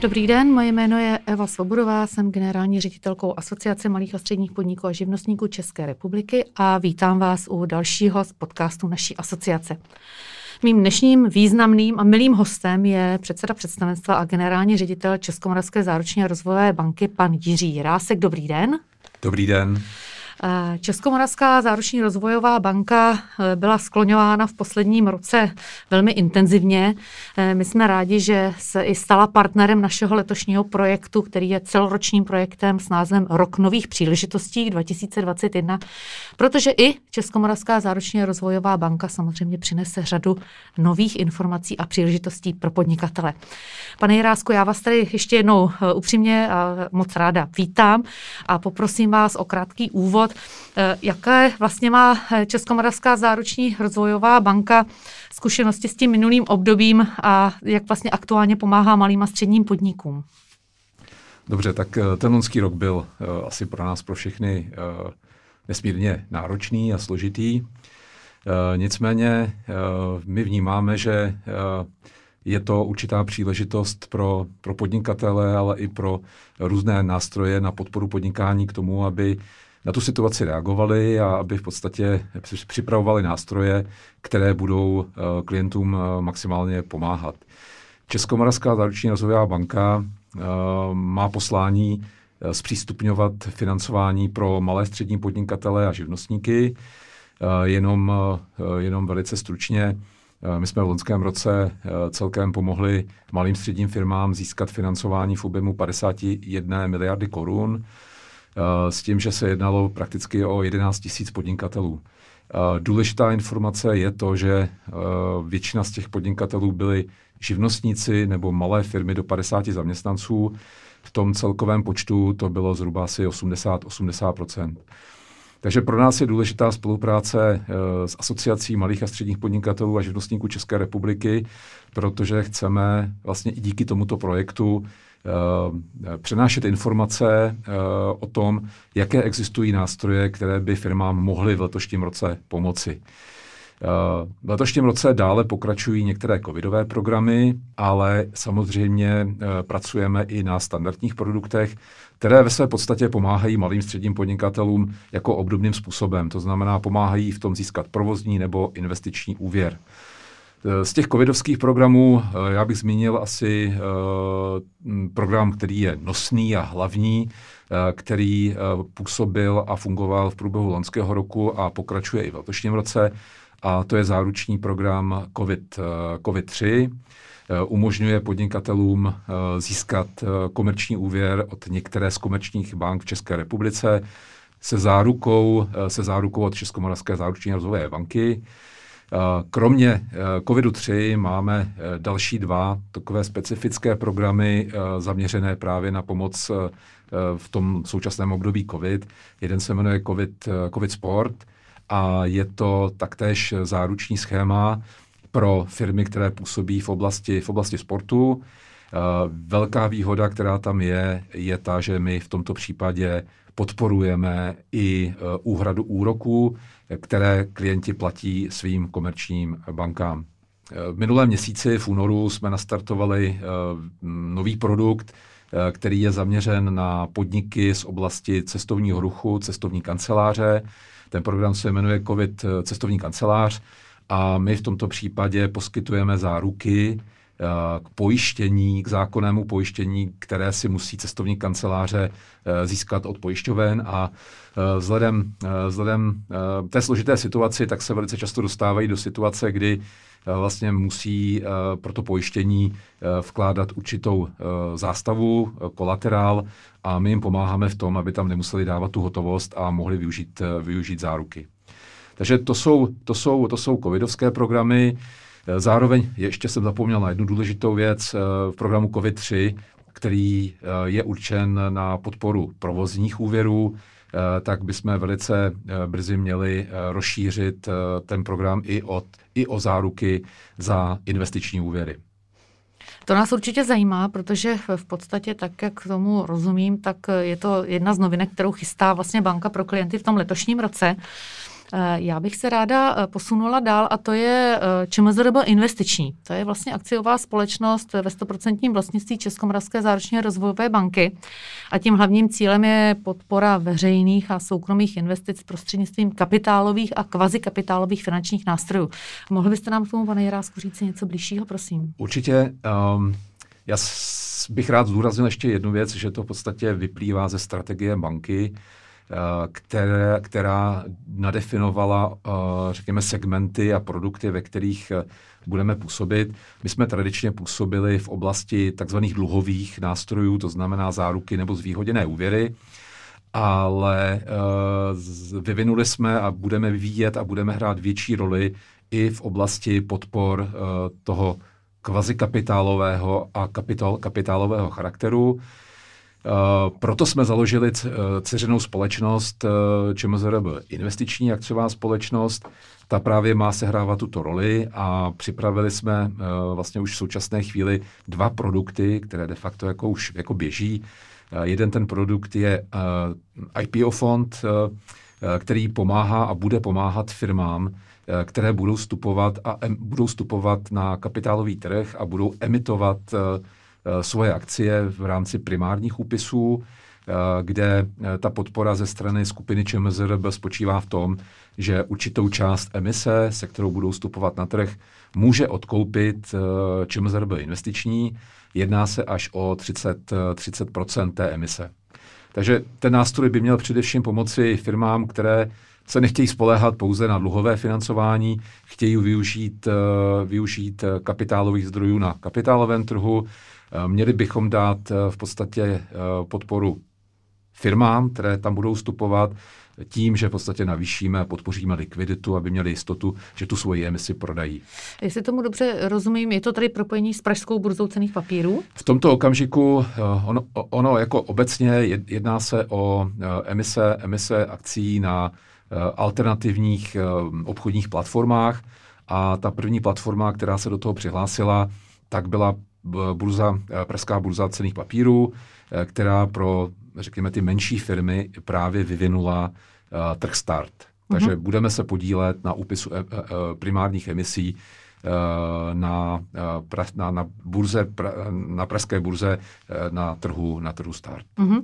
Dobrý den, moje jméno je Eva Svobodová, jsem generální ředitelkou Asociace malých a středních podniků a živnostníků České republiky a vítám vás u dalšího z podcastu naší asociace. Mým dnešním významným a milým hostem je předseda představenstva a generální ředitel Českomoravské záruční a rozvojové banky, pan Jiří Rásek. Dobrý den. Dobrý den. Českomoravská záruční rozvojová banka eh, byla skloňována v posledním roce velmi intenzivně. Eh, my jsme rádi, že se i stala partnerem našeho letošního projektu, který je celoročním projektem s názvem Rok nových příležitostí 2021, protože i Českomoravská záruční rozvojová banka samozřejmě přinese řadu nových informací a příležitostí pro podnikatele. Pane Jirásku, já vás tady ještě jednou upřímně a moc ráda vítám a poprosím vás o krátký úvod úvod. Eh, jaké vlastně má eh, Českomoravská záruční rozvojová banka zkušenosti s tím minulým obdobím a jak vlastně aktuálně pomáhá malým a středním podnikům? Dobře, tak eh, ten lonský rok byl asi pro nás, pro všechny nesmírně náročný a složitý. Nicméně my vnímáme, že je to určitá příležitost pro, pro podnikatele, ale i pro různé nástroje na podporu podnikání k tomu, aby na tu situaci reagovali a aby v podstatě připravovali nástroje, které budou eh, klientům eh, maximálně pomáhat. Českomoravská záruční rozvojová banka eh, má poslání zpřístupňovat financování pro malé střední podnikatele a živnostníky. Jenom, jenom velice stručně, my jsme v loňském roce celkem pomohli malým středním firmám získat financování v objemu 51 miliardy korun. Eh, s tím, že se jednalo prakticky o 11 tisíc podnikatelů. Eh, důležitá informace je to, že eh, většina z těch podnikatelů byli živnostníci nebo malé firmy do 50 zaměstnanců. V tom celkovém počtu to bylo zhruba asi 80-80% takže pro nás je důležitá spolupráce s Asociací malých a středních podnikatelů a živnostníků České republiky, protože chceme vlastně i díky tomuto projektu přenášet informace eh, o tom, jaké existují nástroje, které by firmám mohly v letošním roce pomoci. Eh, v letošním roce dále pokračují některé covidové programy, ale samozřejmě pracujeme i na standardních produktech, které ve své podstatě pomáhají malým středním podnikatelům jako obdobným způsobem. To znamená, pomáhají v tom získat provozní nebo investiční úvěr. Eh, z těch covidovských programů eh, já bych zmínil asi eh, program, který je nosný a hlavní, který působil a fungoval v průběhu loňského roku a pokračuje i v letošním roce. A to je záruční program COVID, COVID-3. Umožňuje podnikatelům získat komerční úvěr od některé z komerčních bank v České republice se zárukou, se zárukou od Českomoravské záruční rozvojové banky. Kromě eh, COVID-3 máme eh, další dva takové specifické programy eh, zaměřené právě na pomoc v tom současném období COVID. Jeden se jmenuje COVID, COVID Sport a je to taktéž záruční schéma pro firmy, které působí v oblasti, v oblasti sportu. Velká výhoda, která tam je, je ta, že my v tomto případě podporujeme i úhradu úroků, které klienti platí svým komerčním bankám. V minulém měsíci v únoru jsme nastartovali eh, nový produkt, eh, který je zaměřen na podniky z oblasti cestovního ruchu, cestovní kanceláře. Ten program se jmenuje COVID eh, cestovní kancelář a my v tomto případě poskytujeme záruky k pojištění, k zákonnému pojištění, které si musí cestovní kanceláře získat od pojišťoven a Eh, vzhledem, eh, vzhledem eh, té složité situaci, tak se velice často dostávají do situace, kdy vlastně musí pro to pojištění vkládat určitou zástavu, kolaterál a my jim pomáháme v tom, aby tam nemuseli dávat tu hotovost a mohli využít, využít záruky. Takže to jsou, to jsou, to jsou covidovské programy. Zároveň ještě jsem zapomněl na jednu důležitou věc v programu COVID-3, který je určen na podporu provozních úvěrů. Eh, tak bychom velice eh, brzy měli eh, rozšířit ten program i, od, i o záruky za investiční úvěry. To nás určitě zajímá, protože v podstatě tak, jak tomu rozumím, tak je to jedna z novinek, kterou chystá vlastně banka pro klienty v tom letošním roce. Já bych se ráda posunula dál a to je ČMZRB investiční. To je vlastně akciová společnost ve 100% vlastnictví Českomoravské záruční rozvojové banky a tím hlavním cílem je podpora veřejných a soukromých investic prostřednictvím kapitálových a kvazikapitálových finančních nástrojů. Mohli byste nám k tomu, pane Jirásku, říct něco blížšího, prosím? Určitě. Um, já bych rád zdůraznil ještě jednu věc, že to v podstatě vyplývá ze strategie banky, eh, které, která nadefinovala, eh, řekněme, segmenty a produkty, ve kterých eh, budeme působit. My jsme tradičně působili v oblasti takzvaných dluhových nástrojů, to znamená záruky nebo zvýhodněné úvěry, ale vyvinuli jsme a budeme vyvíjet a budeme hrát větší roli i v oblasti podpor toho kvazikapitálového a kapitál, kapitálového charakteru. Uh, proto jsme založili uh, ceřenou společnost uh, ČMZRB investiční akciová společnost. Ta právě má sehrávat tuto roli a připravili jsme vlastně už v současné chvíli dva produkty, které de facto jako už jako běží. Jeden ten produkt je IPO fond, který pomáhá a bude pomáhat firmám, Eh, které budou vstupovat a em, budou vstupovat na kapitálový trh a budou emitovat svoje akcie v rámci primárních úpisů, uh, kde ta podpora ze strany skupiny ČMZRB spočívá v tom, že určitou část emise, se kterou budou vstupovat na trh, může odkoupit ČMZRB investiční. Jedná se až o 30, 30 té emise. Takže ten nástroj by měl především pomoci firmám, které se nechtějí spoléhat pouze na dluhové financování, chtějí využít, eh, využít eh, kapitálových zdrojů na kapitálovém trhu. Eh, měli bychom dát v podstatě podporu firmám, které tam budou vstupovat, tím, že v podstatě navýšíme podpoříme likviditu, aby měli jistotu, že tu svoji emisi prodají. Jestli tomu dobře rozumím, je to tady propojení s Pražskou burzou cených papírů? V tomto okamžiku ono, ono jako obecně jedná se o emise, emise akcí na Eh, alternativních eh, obchodních platformách a ta první platforma, která se do toho přihlásila, tak byla burza, eh, Pražská burza cených papírů, která pro, řekněme, ty menší firmy právě vyvinula trh start. Takže uh-huh. budeme se podílet na úpisu primárních emisí Eh, na, eh, na, na burze, na pražské burze eh, na trhu, na trhu start. Uh-huh.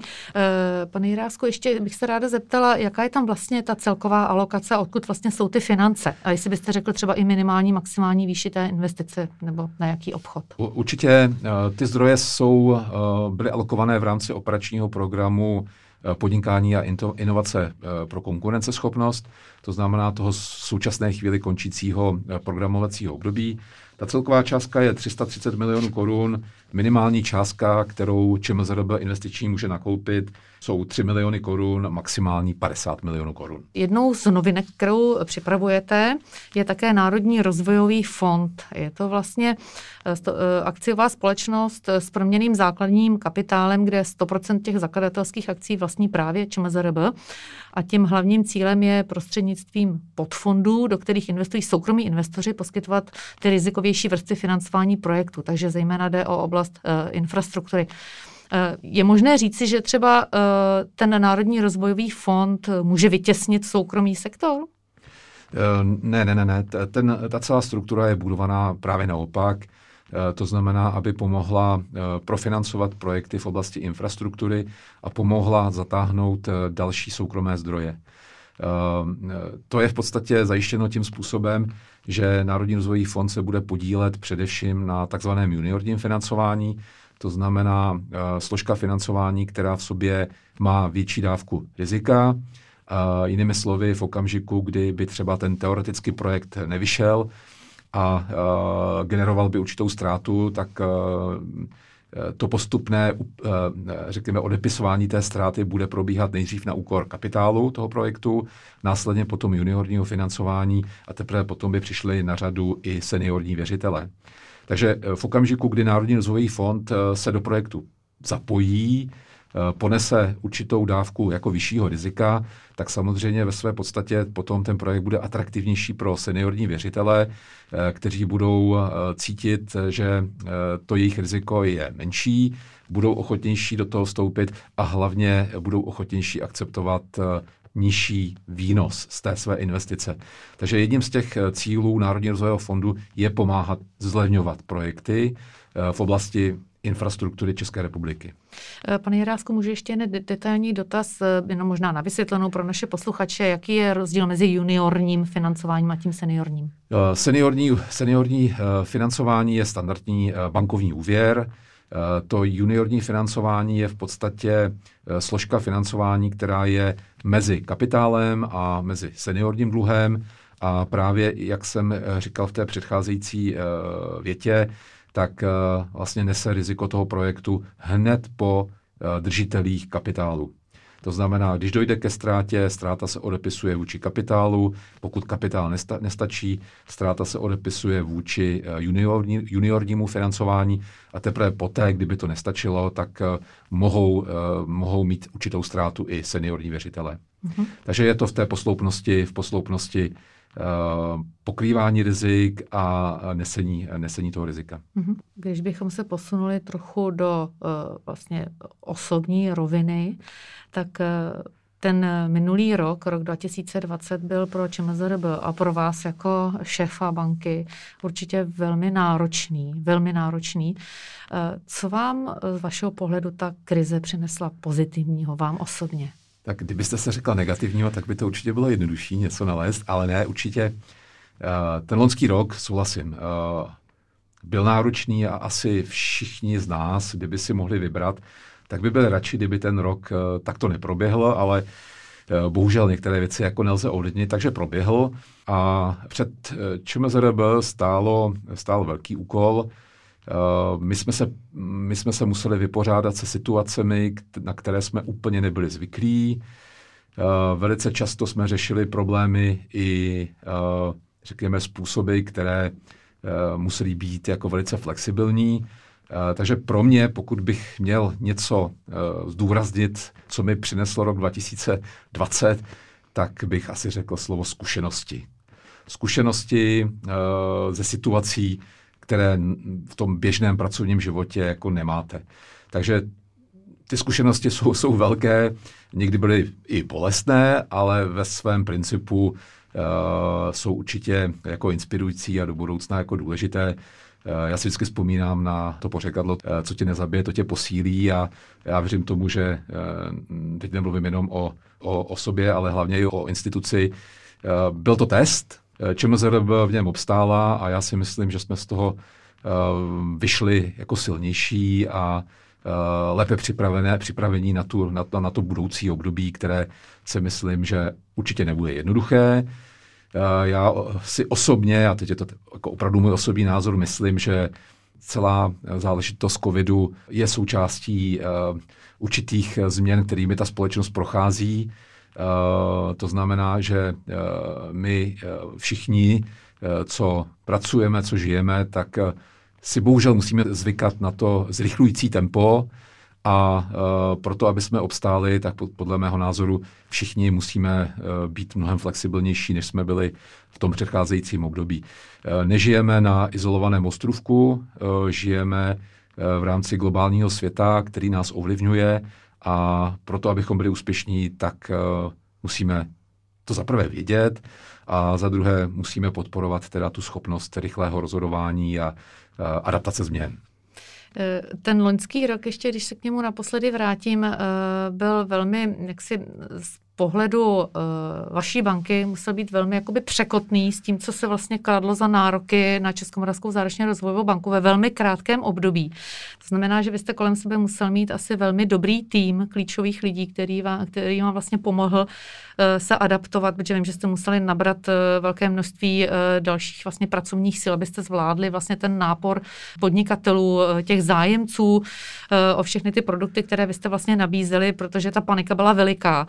Pane Jirásko, ještě bych se ráda zeptala, jaká je tam vlastně ta celková alokace, odkud vlastně jsou ty finance? A jestli byste řekl třeba i minimální, maximální výši té investice, nebo na jaký obchod? Určitě ty zdroje jsou, byly alokované v rámci operačního programu Eh, podnikání a inovace eh, pro konkurenceschopnost, to znamená toho současné chvíli končícího eh, programovacího období. Ta celková částka je 330 milionů korun. Minimální částka, kterou ČMZRB investiční může nakoupit, jsou 3 miliony korun, maximální 50 milionů korun. Jednou z novinek, kterou připravujete, je také Národní rozvojový fond. Je to vlastně eh, eh, akciová společnost s proměným základním kapitálem, kde 100% těch zakladatelských akcí vlastní právě ČMZRB. A tím hlavním cílem je prostřednictvím podfondů, do kterých investují soukromí investoři, poskytovat ty rizikovější vrstvy financování projektu. Takže zejména jde o oblast uh, infrastruktury. Eh, je možné říci, že třeba eh, ten Národní rozvojový fond může vytěsnit soukromý sektor? Eh, ne, ne, ne, ne. Ten, ta celá struktura je budovaná právě naopak. To znamená, aby pomohla profinancovat projekty v oblasti infrastruktury a pomohla zatáhnout další soukromé zdroje. To je v podstatě zajištěno tím způsobem, že Národní rozvojový fond se bude podílet především na takzvaném juniorním financování, to znamená uh, složka financování, která v sobě má větší dávku rizika. Uh, jinými slovy, v okamžiku, kdy by třeba ten teoretický projekt nevyšel a uh, generoval by určitou ztrátu, tak to postupné, řekněme, odepisování té ztráty bude probíhat nejdřív na úkor kapitálu toho projektu, následně potom juniorního financování a teprve potom by přišli na řadu i seniorní věřitele. Takže eh, v okamžiku, kdy Národní rozvojový fond eh, se do projektu zapojí, eh, ponese určitou dávku jako vyššího rizika, tak samozřejmě ve své podstatě potom ten projekt bude atraktivnější pro seniorní věřitele, kteří budou cítit, že to jejich riziko je menší, budou ochotnější do toho vstoupit a hlavně budou ochotnější akceptovat nižší výnos z té své investice. Takže jedním z těch cílů Národního rozvojového fondu je pomáhat zlevňovat projekty v oblasti infrastruktury České republiky. Eh, pane Jirásku, můžu ještě jen detailní dotaz, eh, jenom možná na vysvětlenou pro naše posluchače, jaký je rozdíl mezi juniorním financováním a tím seniorním? Eh, seniorní, seniorní financování je standardní bankovní úvěr, to juniorní financování je v podstatě složka financování, která je mezi kapitálem a mezi seniorním dluhem. A právě, jak jsem říkal v té předcházející větě, tak eh, vlastně nese riziko toho projektu hned po eh, držitelích kapitálu. To znamená, když dojde ke ztrátě, ztráta se odepisuje vůči kapitálu, pokud kapitál nesta, nestačí, ztráta se odepisuje vůči eh, juniorní, juniornímu financování a teprve poté, kdyby to nestačilo, tak mohou, mohou mít určitou ztrátu i seniorní věřitelé. Mm-hmm. Takže je to v té posloupnosti, v posloupnosti Eh, pokrývání rizik a nesení, nesení toho rizika. Mhm. Když bychom se posunuli trochu do eh, vlastně osobní roviny, tak eh, ten minulý rok, rok 2020, byl pro ČMZRB a pro vás jako šéfa banky určitě velmi náročný, velmi náročný. Co vám z vašeho pohledu ta krize přinesla pozitivního, vám osobně? Tak kdybyste se řekla negativního, tak by to určitě bylo jednodušší něco nalézt, ale ne, určitě uh, ten lonský rok, souhlasím, uh, byl náročný a asi všichni z nás, kdyby si mohli vybrat, tak by byli radši, kdyby ten rok uh, takto neproběhl, ale bohužel některé věci jako nelze ovlivnit, takže proběhl. A před ČMZRB stálo, stál velký úkol, Eh, my jsme, se, my jsme se museli vypořádat se situacemi, na které jsme úplně nebyli zvyklí. Eh, velice často jsme řešili problémy i, eh, řekněme, způsoby, které museli být jako velice flexibilní. Takže pro mě, pokud bych měl něco zdůraznit, co mi přineslo rok 2020, tak bych asi řekl slovo zkušenosti. Zkušenosti ze situací, které v tom běžném pracovním životě jako nemáte. Takže ty zkušenosti jsou, jsou velké, někdy byly i bolestné, ale ve svém principu uh, jsou určitě jako inspirující a do budoucna jako důležité. Uh, já si vždycky vzpomínám na to pořekadlo, uh, co tě nezabije, to tě posílí a já věřím tomu, že teď nemluvím jenom o, o, o sobě, ale hlavně i o instituci. Byl to test, Eh, ČMZRB v něm obstála a já si myslím, že jsme z toho eh, vyšli jako silnější a eh, lépe připravené, připravení na, tu, na, na to budoucí období, které si myslím, že určitě nebude jednoduché. Já si osobně, a teď je to jako opravdu můj osobní názor, myslím, že celá záležitost covidu je součástí určitých změn, kterými ta společnost prochází. Eh, to znamená, že eh, my eh, všichni, co pracujeme, co žijeme, tak si bohužel musíme zvykat na to zrychlující tempo a proto, aby jsme obstáli, tak podle mého názoru všichni musíme být mnohem flexibilnější, než jsme byli v tom předcházejícím období. Nežijeme na izolovaném ostrovku, žijeme v rámci globálního světa, který nás ovlivňuje a proto, abychom byli úspěšní, tak uh, musíme to za prvé vědět a za druhé musíme podporovat teda tu schopnost rychlého rozhodování a uh, adaptace změn. Eh, ten loňský rok, ještě když se k němu naposledy vrátím, byl velmi jaksi pohledu uh, vaší banky musel být velmi jakoby překotný s tím, co se vlastně kladlo za nároky na Českomoravskou záročně rozvojovou banku ve velmi krátkém období. To znamená, že vy jste kolem sebe musel mít asi velmi dobrý tým klíčových lidí, který vám, který vám vlastně pomohl uh, se adaptovat, protože vím, že jste museli nabrat uh, velké množství uh, dalších vlastně pracovních sil, abyste zvládli vlastně ten nápor podnikatelů, uh, těch zájemců uh, o všechny ty produkty, které vy jste vlastně nabízeli, protože ta panika byla veliká.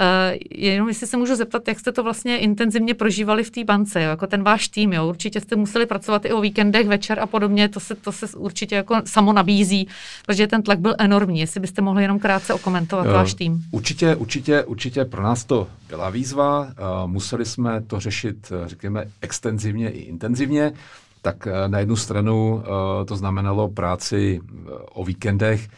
Uh, jenom jestli se můžu zeptat, jak jste to vlastně intenzivně prožívali v té bance, jo? jako ten váš tým, jo? určitě jste museli pracovat i o víkendech, večer a podobně, to se, to se určitě jako samo nabízí, protože ten tlak byl enormní, jestli byste mohli jenom krátce okomentovat uh, váš tým. Určitě, určitě, určitě pro nás to byla výzva, uh, museli jsme to řešit, řekněme, extenzivně i intenzivně, tak na jednu stranu to znamenalo práci o víkendech,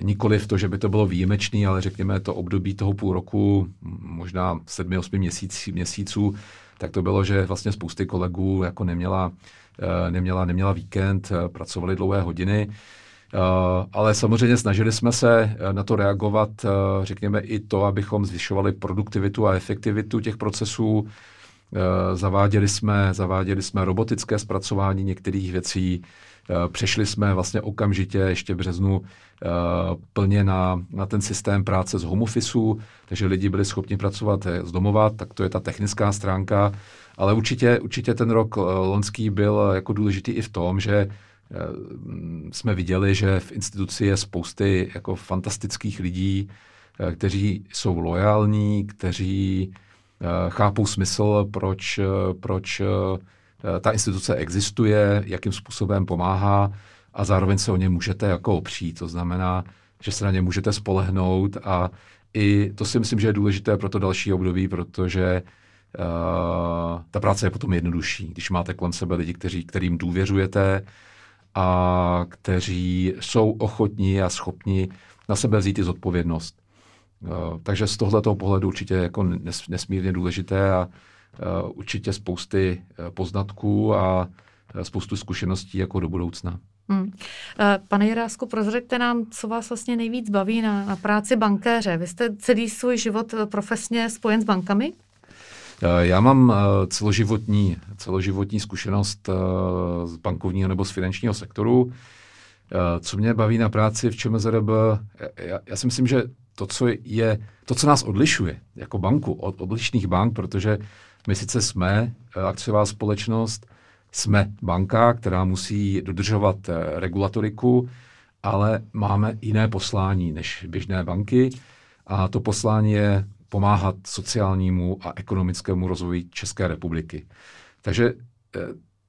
Nikoli v to, že by to bylo výjimečný, ale řekněme to období toho půl roku, možná 7-8 měsíc, měsíců, tak to bylo, že vlastně spousty kolegů jako neměla, neměla, neměla víkend, pracovali dlouhé hodiny. Ale samozřejmě snažili jsme se na to reagovat, řekněme i to, abychom zvyšovali produktivitu a efektivitu těch procesů, Eh, zaváděli jsme, zaváděli jsme robotické zpracování některých věcí, eh, přešli jsme vlastně okamžitě ještě v březnu eh, plně na, na ten systém práce z home officeu, takže lidi byli schopni pracovat z domova, tak to je ta technická stránka, ale určitě, určitě ten rok lonský byl jako důležitý i v tom, že jsme viděli, že v instituci je spousty jako fantastických lidí, kteří jsou lojální, kteří Eh, chápou smysl, proč, eh, proč eh, ta instituce existuje, jakým způsobem pomáhá a zároveň se o ně můžete jako opřít. To znamená, že se na ně můžete spolehnout a i to si myslím, že je důležité pro to další období, protože uh, ta práce je potom jednodušší, když máte kolem sebe lidi, kteří, kterým důvěřujete a kteří jsou ochotní a schopni na sebe vzít i zodpovědnost. Eh, takže z tohoto pohledu určitě jako nesmírně důležité a eh, určitě spousty eh, poznatků a spoustu zkušeností jako do budoucna. Hmm. Pane Jirásku, prozřeďte nám, co vás vlastně nejvíc baví na, na práci bankéře. Vy jste celý svůj život profesně spojen s bankami? Já mám celoživotní, celoživotní zkušenost z bankovního nebo z finančního sektoru. Co mě baví na práci v ČMZRB, já, já si myslím, že to, co je, to, co nás odlišuje jako banku od odlišných bank, protože my sice jsme eh, akciová společnost, jsme banka, která musí dodržovat eh, regulatoriku, ale máme jiné poslání než běžné banky a to poslání je pomáhat sociálnímu a ekonomickému rozvoji České republiky. Takže eh,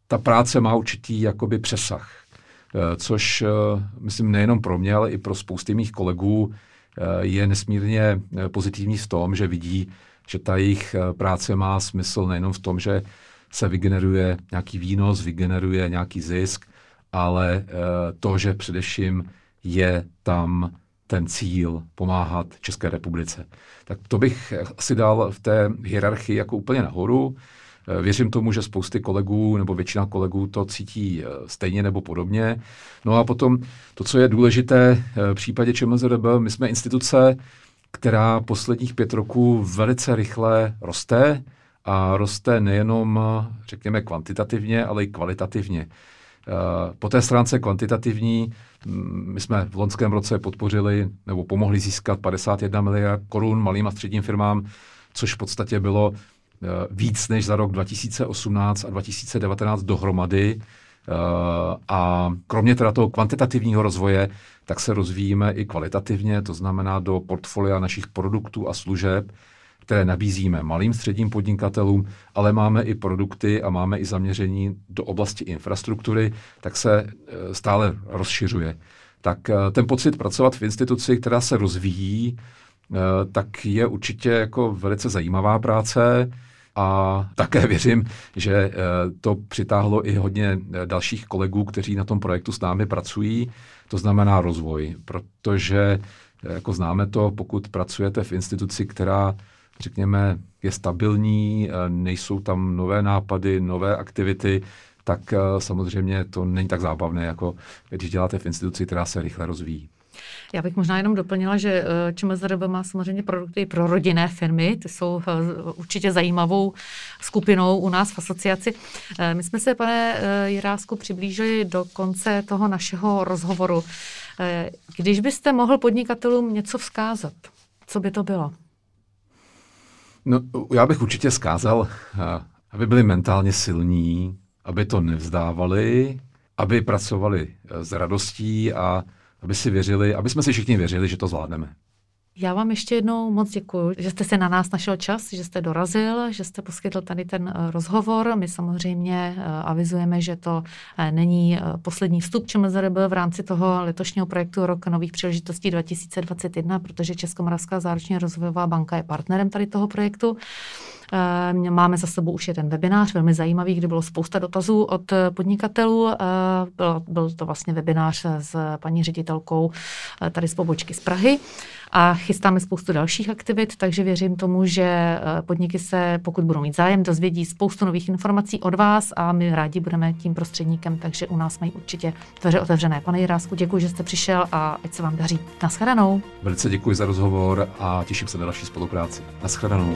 ta práce má určitý jakoby přesah, což myslím nejenom pro mě, ale i pro spousty mých kolegů je nesmírně eh, pozitivní v tom, že vidí, že ta jejich eh, práce má smysl nejenom v tom, že se vygeneruje nějaký výnos, vygeneruje nějaký zisk, ale to, že především je tam ten cíl pomáhat České republice. Tak to bych asi dal v té hierarchii jako úplně nahoru. Eh, věřím tomu, že spousty kolegů nebo většina kolegů to cítí eh, stejně nebo podobně. No a potom to, co je důležité eh, v případě ČMZDB, my jsme instituce, která posledních pět roků velice rychle roste a roste nejenom, řekněme, kvantitativně, ale i kvalitativně. Po té stránce kvantitativní mm, my jsme v loňském roce podpořili nebo pomohli získat 51 miliard korun malým a středním firmám, což v podstatě bylo víc než za rok 2018 a 2019 dohromady. Eh, a kromě teda toho kvantitativního rozvoje, tak se rozvíjíme i kvalitativně, to znamená do portfolia našich produktů a služeb, které nabízíme malým středním podnikatelům, ale máme i produkty a máme i zaměření do oblasti infrastruktury, tak se eh, stále rozšiřuje. Tak ten pocit pracovat v instituci, která se rozvíjí, tak je určitě jako velice zajímavá práce. A také věřím, že eh, to přitáhlo i hodně eh, dalších kolegů, kteří na tom projektu s námi pracují, to znamená rozvoj, protože eh, jako známe to, pokud pracujete v instituci, která řekněme, je stabilní, nejsou tam nové nápady, nové aktivity, tak samozřejmě to není tak zábavné, jako když děláte v instituci, která se rychle rozvíjí. Já bych možná jenom doplnila, že eh, ČMZRB má samozřejmě produkty pro rodinné firmy, ty jsou eh, určitě zajímavou skupinou u nás v asociaci. Eh, my jsme se, pane Jirásku, přiblížili do konce toho našeho rozhovoru. Když byste mohl podnikatelům něco vzkázat, co by to bylo? No, já bych určitě zkázal, aby byli mentálně silní, aby to nevzdávali, aby pracovali s radostí a aby si věřili, aby jsme si všichni věřili, že to zvládneme. Já vám ještě jednou moc děkuji, že jste si na nás našel čas, že jste dorazil, že jste poskytl tady ten eh, rozhovor. My samozřejmě eh, avizujeme, že to eh, není poslední vstup ČMZRB v rámci toho letošního projektu Rok nových příležitostí 2021, protože Českomoravská záruční rozvojová banka je partnerem tady toho projektu. Máme za sebou už jeden webinář, velmi zajímavý, kde bylo spousta dotazů od podnikatelů. Byl, byl to vlastně webinář s paní ředitelkou tady z pobočky z Prahy a chystáme spoustu dalších aktivit, takže věřím tomu, že eh, podniky se, pokud budou mít zájem, dozvědí spoustu nových informací od vás a my rádi budeme tím prostředníkem, takže u nás mají určitě dveře otevřené. Pane Jirásku, děkuji, že jste přišel a ať se vám daří. Naschledanou. Velice děkuji za rozhovor a těším se na další spolupráci. Naschledanou.